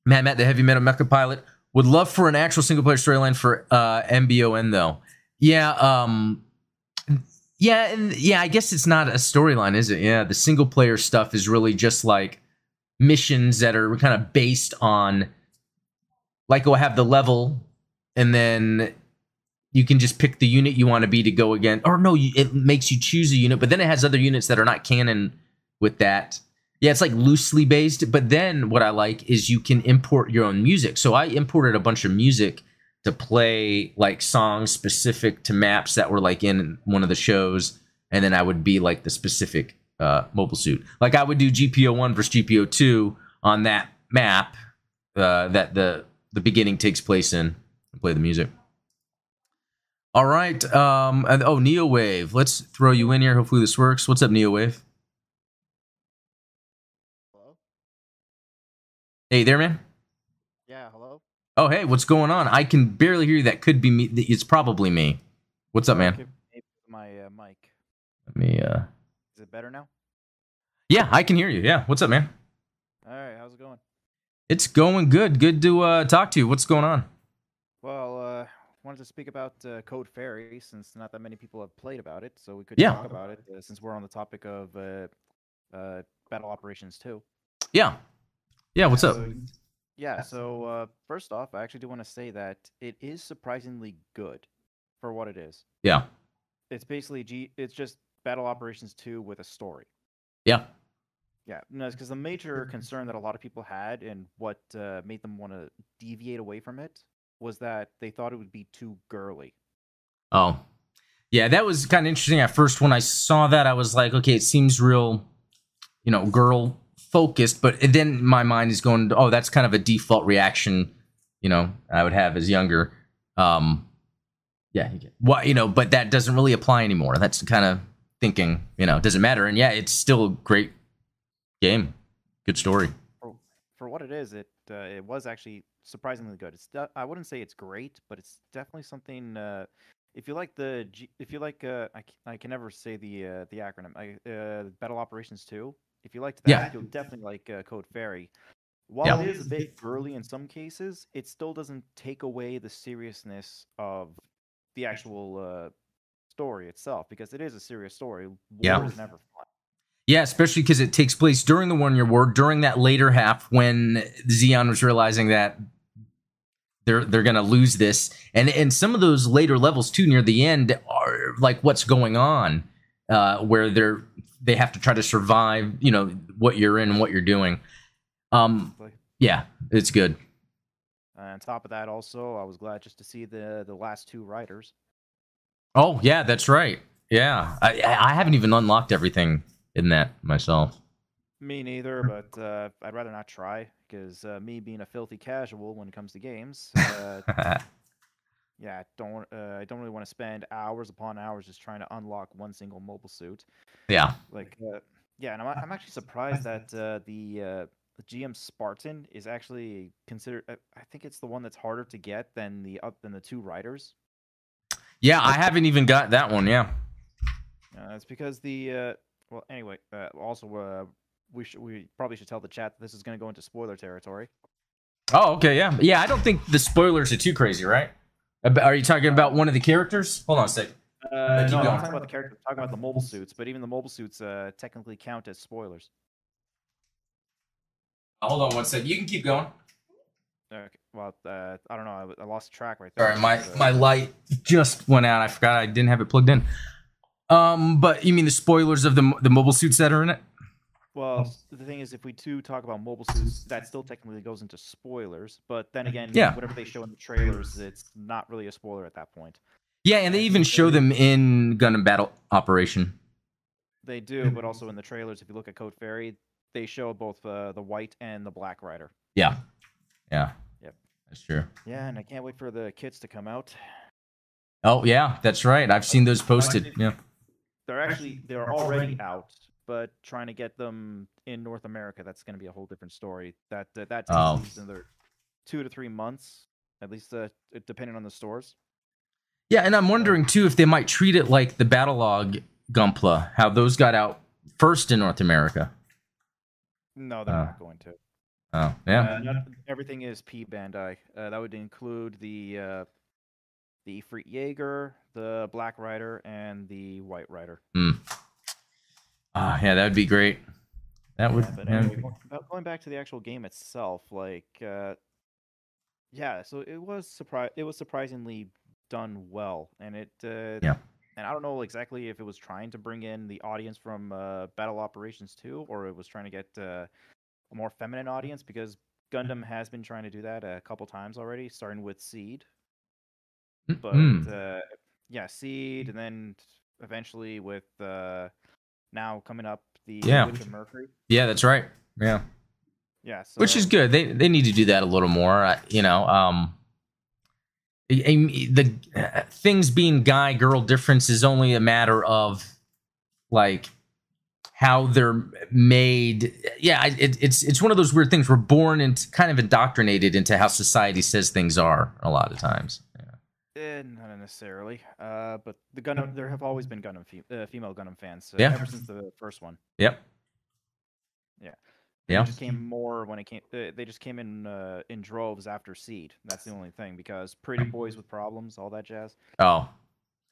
Matt, Matt, the heavy metal mecha pilot, would love for an actual single player storyline for uh, MBON, though. Yeah. Um, yeah. And yeah, I guess it's not a storyline, is it? Yeah. The single player stuff is really just like, missions that are kind of based on like we'll have the level and then you can just pick the unit you want to be to go again or no it makes you choose a unit but then it has other units that are not canon with that yeah it's like loosely based but then what i like is you can import your own music so i imported a bunch of music to play like songs specific to maps that were like in one of the shows and then i would be like the specific uh, mobile suit. Like I would do GPO one versus GPO two on that map uh, that the the beginning takes place in. And play the music. All right. Um. And, oh, Neowave. Let's throw you in here. Hopefully this works. What's up, Neowave? Hello. Hey there, man. Yeah. Hello. Oh, hey. What's going on? I can barely hear you. That could be me. It's probably me. What's up, man? My uh, mic. Let me. uh is it better now? Yeah, I can hear you. Yeah. What's up, man? All right. How's it going? It's going good. Good to uh, talk to you. What's going on? Well, uh, wanted to speak about uh, Code Fairy since not that many people have played about it, so we could yeah. talk about it uh, since we're on the topic of uh, uh, battle operations too. Yeah. Yeah. What's so, up? Yeah. So uh, first off, I actually do want to say that it is surprisingly good for what it is. Yeah. It's basically G. It's just Battle Operations 2 with a story. Yeah. Yeah, no, because the major concern that a lot of people had and what uh, made them want to deviate away from it was that they thought it would be too girly. Oh, yeah, that was kind of interesting at first. When I saw that, I was like, okay, it seems real, you know, girl focused. But then my mind is going, oh, that's kind of a default reaction, you know, I would have as younger. Um, yeah, what you know, but that doesn't really apply anymore. That's kind of thinking, you know, doesn't matter. And yeah, it's still a great game, good story. For, for what it is, it uh, it was actually surprisingly good. It's de- I wouldn't say it's great, but it's definitely something. Uh, if you like the G- if you like uh, I can never say the uh, the acronym I, uh, Battle Operations Two. If you liked that, Yeah. you'll definitely like uh, Code Fairy. While Yeah. it is a bit burly in some cases, it still doesn't take away the seriousness of the actual uh, story itself because it is a serious story. War Yeah. is never fun. Yeah, especially because it takes place during the one year war, during that later half when Zeon was realizing that they're they're gonna lose this, and and some of those later levels too near the end are like what's going on, uh, where they're they have to try to survive, you know, what you're in and what you're doing. Um, yeah, it's good. Uh, on top of that, also, I was glad just to see the the last two riders. Oh yeah, that's right. Yeah, I I haven't even unlocked everything in that myself. Me neither, but uh, I'd rather not try because uh, me being a filthy casual when it comes to games, uh, yeah, I don't uh, I don't really want to spend hours upon hours just trying to unlock one single mobile suit. yeah. Like, uh, yeah, and I'm I'm actually surprised that uh, the uh, GM Spartan is actually considered. Uh, I think it's the one that's harder to get than the up than the two riders. Yeah, I haven't even got that one. Yeah. Uh, it's because the uh, well, anyway. Uh, also, uh, we should we probably should tell the chat that this is going to go into spoiler territory. Oh, okay, yeah, yeah. I don't think the spoilers are too crazy, right? Are you talking about one of the characters? Hold on a sec. Uh, no, I'm talking about the character. I'm talking about the mobile suits, but even the mobile suits uh, technically count as spoilers. Hold on one sec. You can keep going. Okay. Well, uh, I don't know. I lost track right there. Sorry, my Uh, my light just went out. I forgot I didn't have it plugged in. Um, but you mean the spoilers of the the mobile suits that are in it? Well, the thing is, if we do talk about mobile suits, that still technically goes into spoilers. But then again, Yeah. whatever they show in the trailers, it's not really a spoiler at that point. Yeah, and they even show them in Gundam Battle Operation. They do, but also in the trailers, if you look at Code Fairy, they show both uh, the white and the black rider. Yeah, yeah. Yep. That's true. Yeah, and I can't wait for the kits to come out. Oh yeah, that's right. I've seen those posted. Yeah. They're actually they're already out, but trying to get them in North America, that's going to be a whole different story. That uh, that takes Oh. another two to three months, at least uh, depending on the stores. Yeah, and I'm wondering too if they might treat it like the Battlelog Gunpla, how those got out first in North America. No, they're Uh, not going to. Oh, yeah. Uh, not- everything is P Bandai. Uh, that would include the uh, the Ifrit Jaeger, the Black Rider, and the White Rider. Ah, yeah, that would be great. That would. Yeah, but anyway, about going back to the actual game itself, like, uh, yeah, so it was surpri- It was surprisingly done well, and it. Uh, Yeah. And I don't know exactly if it was trying to bring in the audience from uh, Battle Operations 2, or it was trying to get uh, a more feminine audience, because Gundam has been trying to do that a couple times already, starting with Seed. But Mm. uh, yeah, Seed, and then eventually with uh, now coming up the Yeah. Witch of Mercury. yeah, that's right. Yeah, Yeah, so, which is good. They they need to do that a little more. Uh, you know, um, the uh, things being guy girl difference is only a matter of like how they're made. Yeah, it, it's it's one of those weird things. We're born and kind of indoctrinated into how society says things are a lot of times. Eh, not necessarily. Uh, but the Gundam, there have always been Gundam fe- uh, female Gundam fans uh, Yeah. ever since the first one. Yep. Yeah. Yeah. They just came more when it came. Uh, they just came in uh, in droves after Seed. That's the only thing because pretty boys with problems, all that jazz, Oh.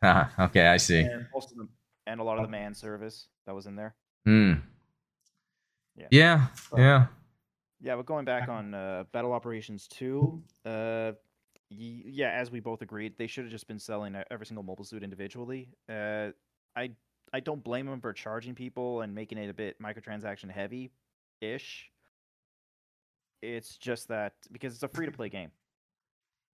okay, I see. and most of them, and a lot of the man service that was in there. Hmm. Yeah. Yeah. Yeah. Yeah, but going back on uh, Battle Operations 2, uh, yeah, as we both agreed, they should have just been selling every single mobile suit individually. Uh, I I don't blame them for charging people and making it a bit microtransaction heavy ish. It's just that because it's a free to play game.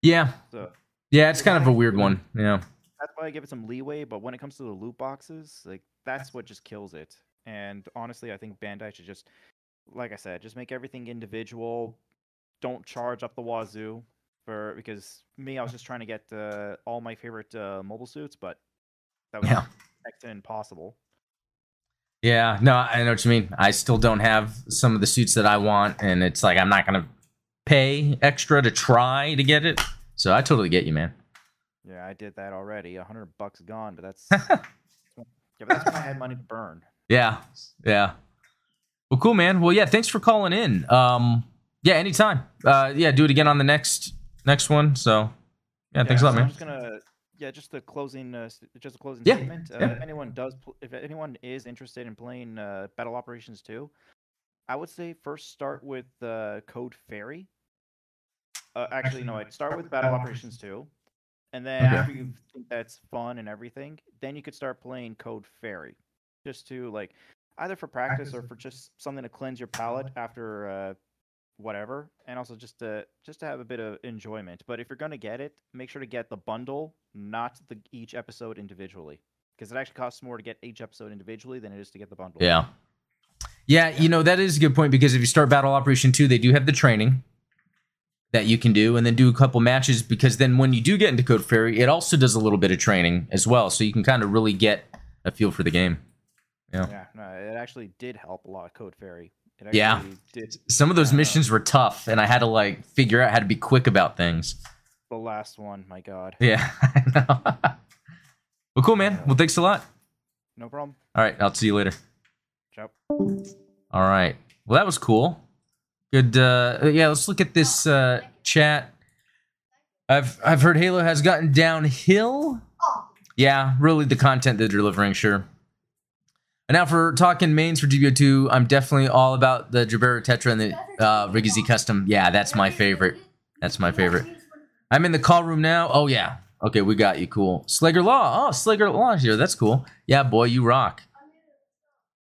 Yeah, So yeah, it's kind of a weird one. Yeah, that's why I give it some leeway. But when it comes to the loot boxes, like that's what just kills it. And honestly, I think Bandai should just, like I said, just make everything individual. Don't charge up the wazoo for because me, I was just trying to get uh, all my favorite uh, mobile suits, but that was Yeah. next to impossible. yeah. No, I know what you mean. I still don't have some of the suits that I want, and it's like I'm not gonna pay extra to try to get it. So I totally get you, man. Yeah, I did that already. A hundred bucks gone, but that's yeah, but that's when I had money to burn. Yeah, yeah. Well, cool, man. Well, yeah. Thanks for calling in. Um, yeah, anytime. Uh, yeah, do it again on the next next one. So, yeah, thanks a lot, so man. I'm just gonna, yeah, just a closing, uh, just a closing Yeah, statement. Uh, yeah. If anyone does, pl- if anyone is interested in playing uh, Battle Operations 2, I would say first start with uh, Code Fairy. Uh, actually, no, I'd start with Battle Operations 2, and then Okay. after you think that's fun and everything, then you could start playing Code Fairy, just to like either for practice or for just something to cleanse your palate after uh, whatever, and also just to just to have a bit of enjoyment. But if you're gonna get it, make sure to get the bundle, not the each episode individually, because it actually costs more to get each episode individually than it is to get the bundle. Yeah. Yeah, you know, that is a good point because if you start Battle Operation 2, they do have the training that you can do and then do a couple matches because then when you do get into Code Fairy, it also does a little bit of training as well. So you can kind of really get a feel for the game. Yeah, no, it actually did help a lot. Code Fairy. It actually Yeah. did. Some of those Yeah. missions were tough and I had to like figure out how to be quick about things. The last one, my God, Yeah, I know. well, cool, man. Well, thanks a lot. no problem. All right, I'll see you later. Ciao. All right. Well, that was cool. Good. Uh, yeah, let's look at this uh, chat. I've I've heard Halo has gotten downhill. Yeah, really, the content they're delivering, sure. And now for talking mains for GBO2, I'm definitely all about the Gerbera Tetra and the uh, Re-GZ Custom. Yeah, that's my favorite. That's my favorite. I'm in the call room now. Oh yeah. Okay, we got you. Cool. Slager Law. Oh, Slager Law here. That's cool. Yeah, boy, you rock.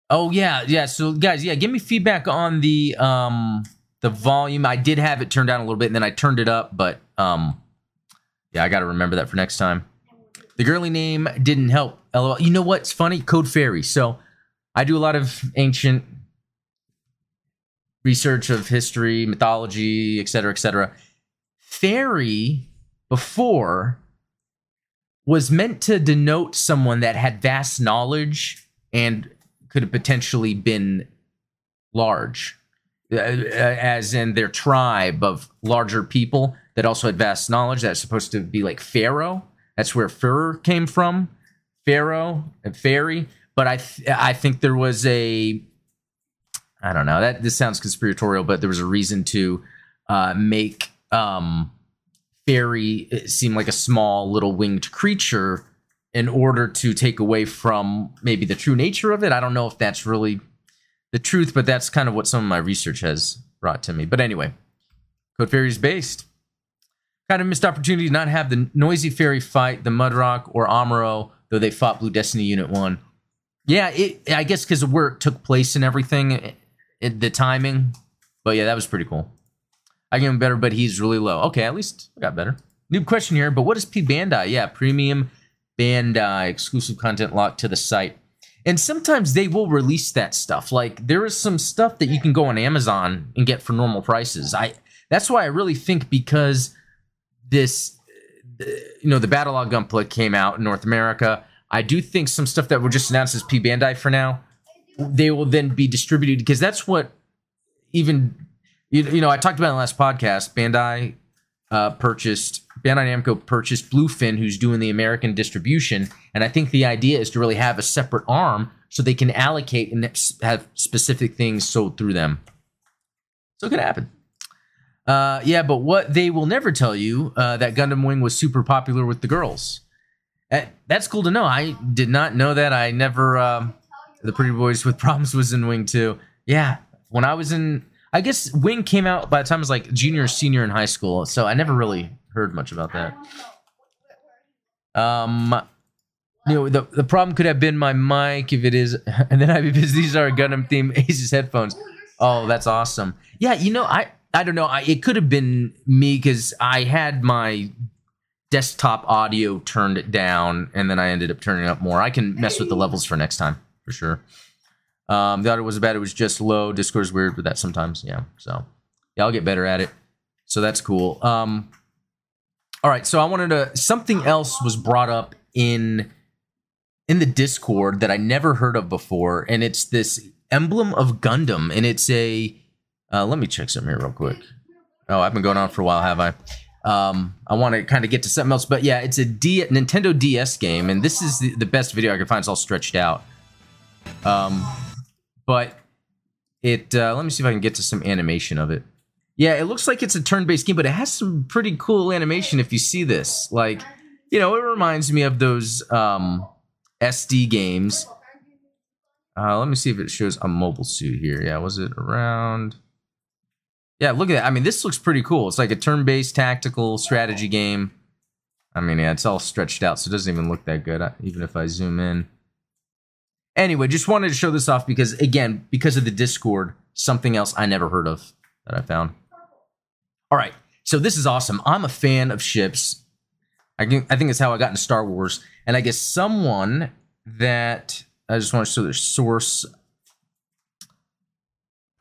Oh yeah, yeah. So guys, yeah, give me feedback on the um the volume. I did have it turned down a little bit, and then I turned it up, but um yeah, I got to remember that for next time. The girly name didn't help. LOL. You know what's funny? Code Fairy. So I do a lot of ancient research of history, mythology, etc., etc. Fairy before was meant to denote someone that had vast knowledge and could have potentially been large, uh, as in their tribe of larger people that also had vast knowledge. That's supposed to be like Pharaoh. That's where Fur came from, Pharaoh and fairy. But I, th- I think there was a, I don't know. That this sounds conspiratorial, but there was a reason to uh, make um, fairy seem like a small little winged creature in order to take away from maybe the true nature of it. I don't know if that's really the truth, but that's kind of what some of my research has brought to me. But anyway, Code Fairy is based. Kind of missed opportunity to not have the noisy fairy fight the Mudrock or Amuro, though they fought Blue Destiny Unit One. Yeah, it, I guess because of where it took place and everything, it, the timing. But yeah, that was pretty cool. I give him better, but he's really low. Okay, at least I got better. New question here, but what is P Bandai? Yeah, premium Bandai exclusive content locked to the site. And sometimes they will release that stuff. Like there is some stuff that you can go on Amazon and get for normal prices. I that's why I really think because this uh, you know the Battle Battlelog Gunpla came out in North America. I do think some stuff that were just announced as P Bandai for now, they will then be distributed because that's what even you, you know I talked about in the last podcast. Bandai uh, purchased Bandai Namco purchased Bluefin, who's doing the American distribution, and I think the idea is to really have a separate arm so they can allocate and have specific things sold through them. So it could happen. Uh, yeah, but what they will never tell you uh, that Gundam Wing was super popular with the girls. Uh, that's cool to know. I did not know that. I never. Um, the Pretty Boys with Problems was in Wing too. Yeah, when I was in, I guess Wing came out by the time I was like junior or senior in high school, so I never really heard much about that. Um, you know, the the problem could have been my mic if it is, and then I'd be busy. These are Gundam theme Asus headphones. Oh, that's awesome. Yeah, you know, I I don't know. I, it could have been me because I had my desktop audio turned it down, and then I ended up turning up more. I can mess with the levels for next time for sure. Um, the audio wasn't bad; it was just low. Discord's weird with that sometimes. Yeah, so yeah, I'll get better at it. So that's cool. Um, all right, so I wanted to something else was brought up in in the Discord that I never heard of before, and it's this emblem of Gundam, and it's a. Uh, let me check something here real quick. Oh, I've been going on for a while, have I? Um, I want to kind of get to something else, but yeah, it's a D- Nintendo DS game, and this is the, the best video I can find. It's all stretched out. Um, but it. Uh, let me see if I can get to some animation of it. Yeah, it looks like it's a turn-based game, but it has some pretty cool animation. If you see this, like, you know, it reminds me of those um, SD games. Uh, let me see if it shows a mobile suit here. Yeah, was it around? Yeah, look at that. I mean, this looks pretty cool. It's like a turn-based tactical strategy game. I mean, yeah, it's all stretched out, so it doesn't even look that good, uh, even if I zoom in. Anyway, just wanted to show this off because, again, because of the Discord, something else I never heard of that I found. All right, so this is awesome. I'm a fan of ships. I think I think it's how I got into Star Wars, and I guess someone that I just want to show the source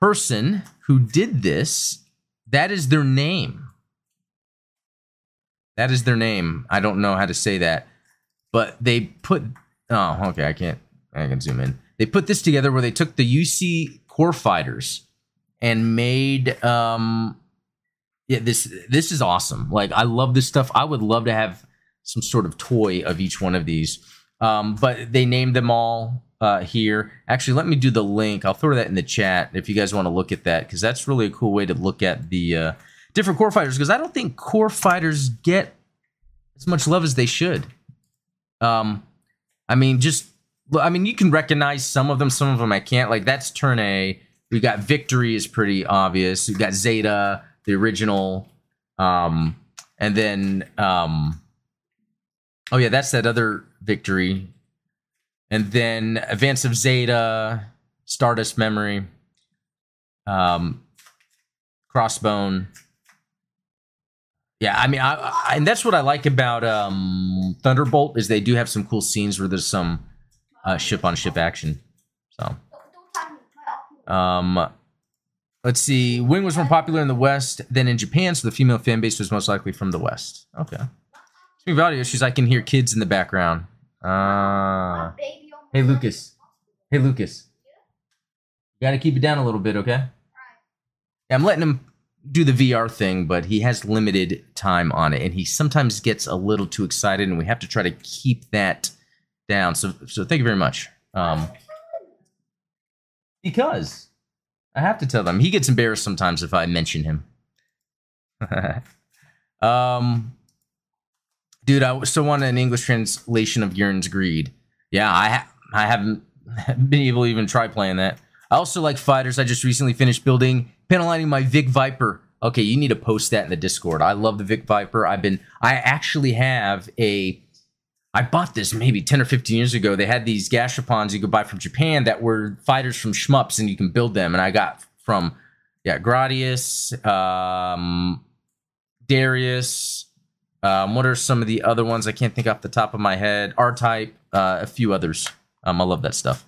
person who did this. That is their name. That is their name. I don't know how to say that, but they put. Oh, okay. I can't. I can zoom in. They put this together where they took the UC core fighters and made um yeah this this is awesome like i love this stuff i would love to have some sort of toy of each one of these um but they named them all uh here. Actually let me do the link. I'll throw that in the chat if you guys want to look at that because that's really a cool way to look at the uh different core fighters because i don't think core fighters get as much love as they should. Um i mean just i mean you can recognize some of them some of them i can't. Like that's turn a. We got victory is pretty obvious. We got zeta the original um and then um oh yeah that's that other victory and then advance of zeta stardust memory um crossbone yeah i mean I, I and that's what i like about um thunderbolt is they do have some cool scenes where there's some uh ship on ship action so um Let's see. Wing was more popular in the West than in Japan, so the female fan base was most likely from the West. Okay. Speaking of audio issues, I can hear kids in the background. Uh, hey, Lucas. Hey, Lucas. You got to keep it down a little bit, okay? Yeah, I'm letting him do the VR thing, but he has limited time on it, and he sometimes gets a little too excited, and we have to try to keep that down. So, so thank you very much. Um, because I have to tell them. He gets embarrassed sometimes if I mention him. um, dude, I still want an English translation of Giren's Greed. Yeah, I ha- I haven't been able to even try playing that. I also like fighters. I just recently finished building, panelining my Vic Viper. Okay, you need to post that in the Discord. I love the Vic Viper. I've been. I actually have a I bought this maybe 10 or 15 years ago. They had these gashapons you could buy from Japan that were fighters from shmups and you can build them. And I got from, yeah, Gradius, um, Darius. Um, what are some of the other ones? I can't think off the top of my head. R Type, uh, a few others. Um, I love that stuff.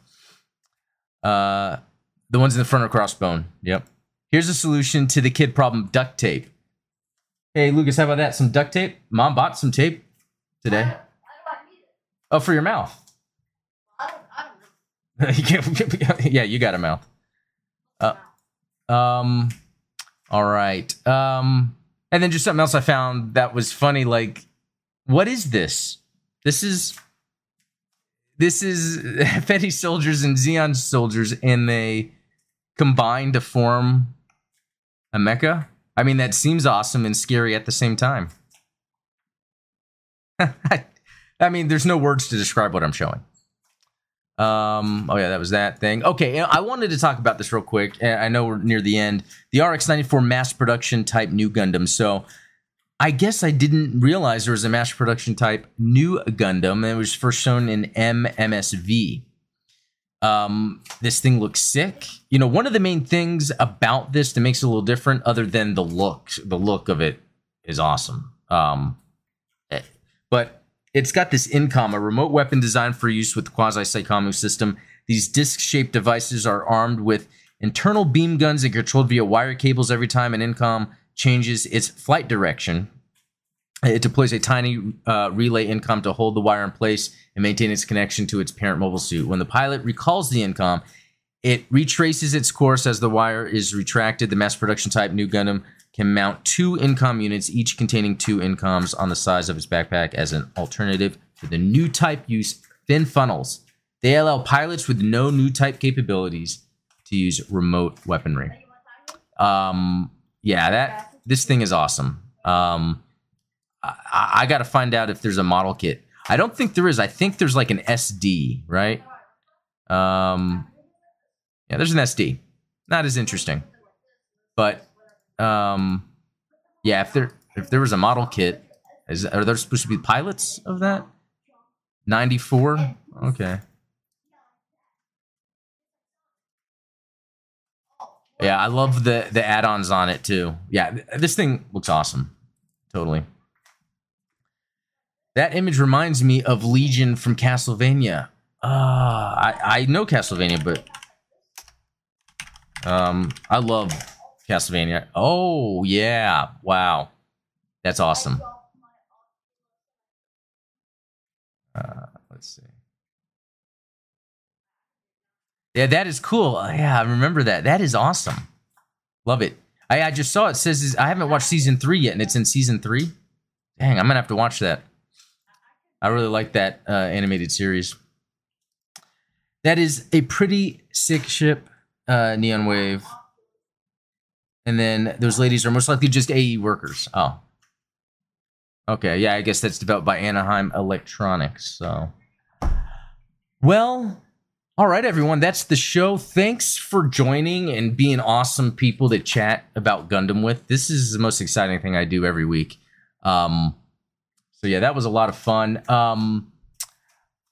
Uh, the ones in the front of crossbone. Yep. Here's a solution to the kid problem duct tape. Hey, Lucas, how about that? Some duct tape? Mom bought some tape today. Oh, for your mouth. I don't, I don't know. yeah, you got a mouth. Uh, um, all right. Um, and then just something else I found that was funny. Like, what is this? This is this is Fetty soldiers and Zeon soldiers, and they combine to form a mecha. I mean, that seems awesome and scary at the same time. I mean, there's no words to describe what I'm showing. Um, oh yeah, that was that thing. Okay, I wanted to talk about this real quick. I know we're near the end. The RX-94 mass production type Nu Gundam. So, I guess I didn't realize there was a mass production type Nu Gundam. It was first shown in MMSV. Um, this thing looks sick. You know, one of the main things about this that makes it a little different, other than the look, the look of it is awesome. Um, eh, but it's got this incom, a remote weapon designed for use with the quasi psycommu system. These disc-shaped devices are armed with internal beam guns and controlled via wire cables every time an incom changes its flight direction. It deploys a tiny uh, relay incom to hold the wire in place and maintain its connection to its parent mobile suit. When the pilot recalls the incom, it retraces its course as the wire is retracted. The mass production type Nu Gundam can mount two incom units, each containing two incoms on the size of its backpack as an alternative to the new type use fin funnels. They allow pilots with no new type capabilities to use remote weaponry. Um, yeah, that this thing is awesome. Um, I, I got to find out if there's a model kit. I don't think there is. I think there's like an SD, right? Um, yeah, there's an SD. Not as interesting, but um, yeah, if there if there was a model kit, is are there supposed to be pilots of that? Ninety four. Okay. Yeah, I love the the add-ons on it too. Yeah, this thing looks awesome. Totally. That image reminds me of Legion from Castlevania. Uh, I I know Castlevania, but um, I love Castlevania. Oh yeah, wow, that's awesome. Uh, let's see. Yeah, that is cool. Uh, Yeah, I remember that. That is awesome. Love it. I, I just saw it says I haven't watched season three yet, and it's in season three. Dang, I'm gonna have to watch that. I really like that uh, animated series. That is a pretty sick ship, uh, Neon Wave. And then those ladies are most likely just AE workers. Oh. Okay, yeah, I guess that's developed by Anaheim Electronics. So, well, all right, everyone, that's the show. Thanks for joining and being awesome people to chat about Gundam with. This is the most exciting thing I do every week. Um, so yeah, that was a lot of fun. Um,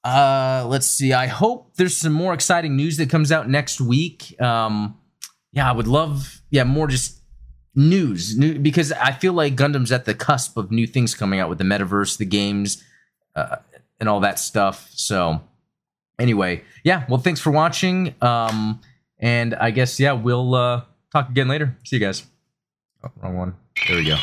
uh, let's see. I hope there's some more exciting news that comes out next week. Um, yeah, I would love, yeah, more just news, new, because I feel like Gundam's at the cusp of new things coming out with the metaverse, the games, uh, and all that stuff. So, anyway, yeah. Well, thanks for watching. Um, and I guess yeah, we'll uh, talk again later. See you guys. Oh, wrong one. There we go.